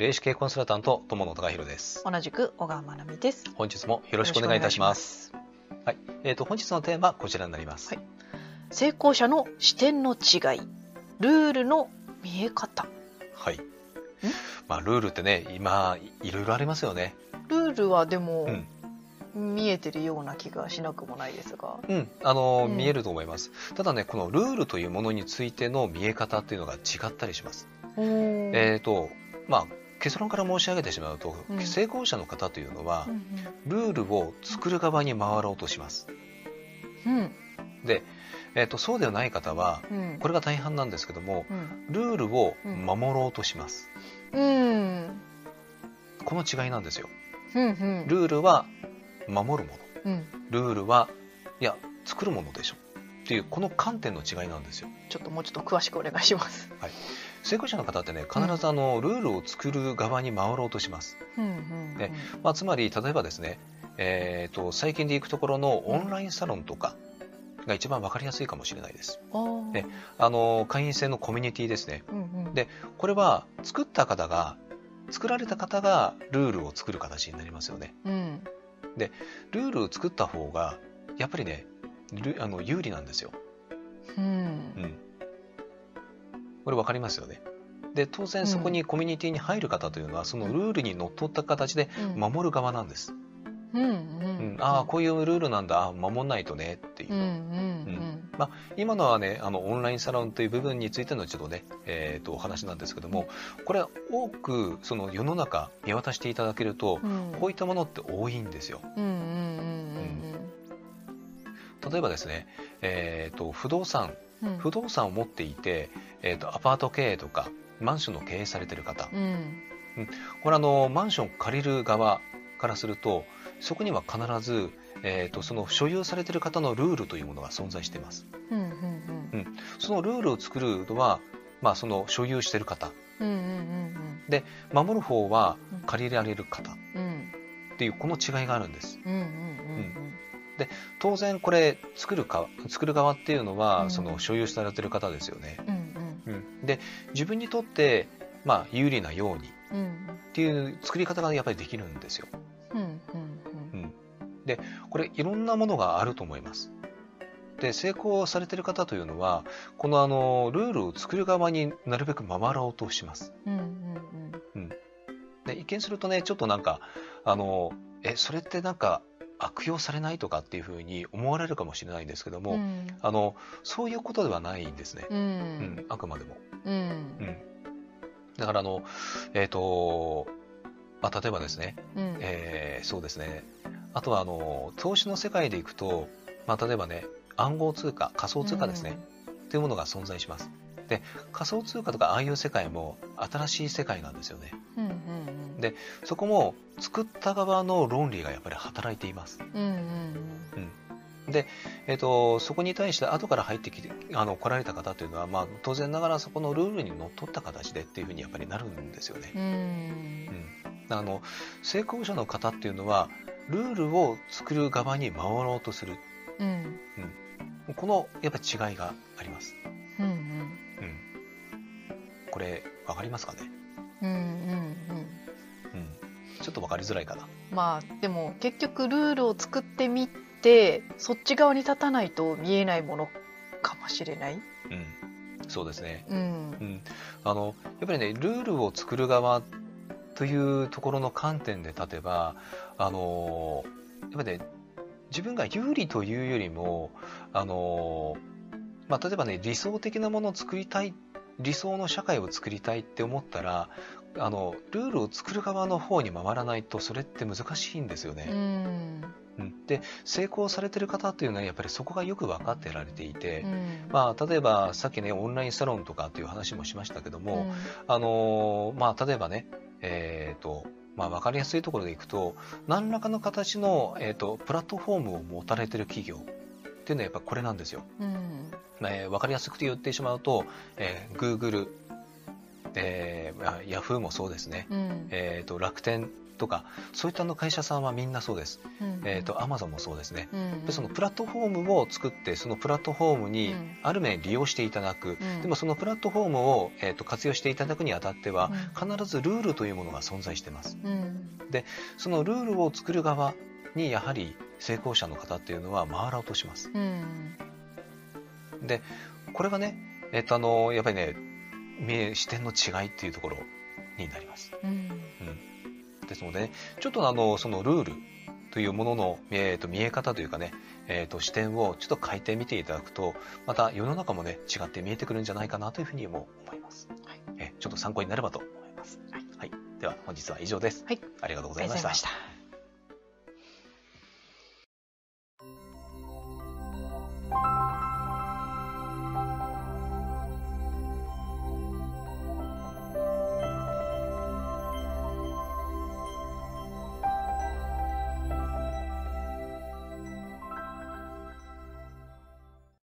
霊視系コンサルタント友野孝弘です。同じく小川真奈美です。本日もよろしくお願いいたします。はい、えーと本日のテーマはこちらになります、はい。成功者の視点の違い。ルールの見え方。はい。まあルールってね、今いろいろありますよね。ルールはでも、うん、見えてるような気がしなくもないですが。うん、あの、うん。見えると思います。ただね、このルールというものについての見え方っていうのが違ったりします。ええっ、と、まあ結論から申し上げてしまうと、うん。成功者の方というのはう、んルールを作る側に回ろうとします。うん。で、えっ、とそうではない方は、うん。これが大半なんですけども、うん。ルールを守ろうとします。うん。この違いなんですよ。うんうん。ルールは守るもの。うん。ルールはいや作るものでしょ。っていうこの観点の違いなんですよ。ちょっともうちょっと詳しくお願いします成功者の方ってね必ずあの、ルールを作る側に回ろうとします、うんうんねまあ、つまり例えばですね、えー、と最近で行くところのオンラインサロンとかが一番わかりやすいかもしれないです。あー。ねあの会員制のコミュニティですね。うんうん。でこれは作った方が作られた方がルールを作る形になりますよね。うん。ルールを作った方がやっぱりねルあの有利なんですよ。うん。うん、これ分かりますよね。で当然そこにコミュニティに入る方というのは、そのルールにのっとった形でうん。守る側なんです。うんううん。んああこういうルールなんだ。あ守んないとね。っていう、うんうん今のはねあのオンラインサロンという部分についてのちょっとね、えー、とお話なんですけどもこれは多くその世の中見渡していただけると、うん。こういったものって多いんですよ。うんうんうん例えばですね、えー、と不動産うんうん不動産を持っていて、えー、とアパート経営とかマンションの経営されてる方、うん。これあのマンションを借りる側からするとそこには必ず、えー、とその所有されてる方のルールというものが存在しています。うんうんそのルールを作るのは、まあ、その所有してる方。うんうんうん守る方はうん。借りられる方。うん。うんっていうこの違いがあるんです。うんうん。うん当然これ作るか作る側っていうのは、うん。その所有されてる方ですよね、うんうん。うん、で自分にとって、まあ、有利なようにっうんていう作り方がやっぱりできるんですよ。うん。うんこれいろんなものがあると思います。で成功されてる方というのはこのあのルールを作る側になるべく回ろうとします。うん。うん。で一見するとねちょっとなんかあのえそれってなんか悪用されないとかっていうふうに思われるかもしれないんですけども、うん。あのそういうことではないんですね、ううん。んあくまでも。うん。うん、だからあのえっ、と、まあ、例えばですね、うん。えーそうですね。あとは、あの、投資の世界でいくと、まあ、例えばね、暗号通貨、仮想通貨ですね、というものが存在します。で、仮想通貨とかああいう世界も新しい世界なんですよね。うんうんでそこも作った側の論理がやっぱり働いています。うんうんえっ、と、そこに対して後から入ってきて、あの、来られた方というのは、まあ、当然ながらそこのルールにのっとった形でっていうふうにやっぱりなるんですよね。うん。うん、あの成功者の方っていうのはルールを作る側に回ろうとする。うん。このやっぱり違いがあります、うんうんうん、これ分かりますかね、うんうんうん。うん、ちょっと分かりづらいかな。まあでも結局ルールを作ってみてそっち側に立たないと見えないものかもしれない。うん。そうですね、うん。うん、あのやっぱりねルールを作る側というところの観点で立てばあのやっぱりね自分が有利というよりもあの、まあ、例えばね理想的なものを作りたい理想の社会を作りたいって思ったらあのルールを作る側の方に回らないとそれって難しいんですようね。ん。うん。で成功されてる方っていうのはやっぱりそこがよく分かってられていて、うん。まあ、例えばさっきねオンラインサロンとかっていう話もしましたけども、うん。あのーまあ、例えばね、えーとまあ、分かりやすいところでいくと何らかの形の、えー、とプラットフォームを持たれてる企業っていうのはやっぱこれなんですよ。うんえー分かりやすく言ってしまうと、えー、Google、えーまあ、Yahoo もそうですね、うんえー、と楽天とか、そういったあの会社さんはみんなそうです。うんえっ、と、アマゾンもそうですね。うんでそのプラットフォームを作って、そのプラットフォームにうんある面利用していただく。うんでもそのプラットフォームを、えー、と活用していただくにあたっては、うん必ずルールというものが存在してます。うんそのルールを作る側にやはり成功者の方っていうのは回ろうとします。うんで、これがね、えっ、とあの、やっぱりね、見え視点の違いっていうところになります。うんですので、ね、ちょっとあの、そのルールというものの、えー、と見え方というかね、えー、と視点をちょっと変えてみていただくと、また世の中もね、違って見えてくるんじゃないかなというふうにも思います。はいえーちょっと参考になればと思います。はいはい。では、本日は以上です。はいありがとうございまし。た。you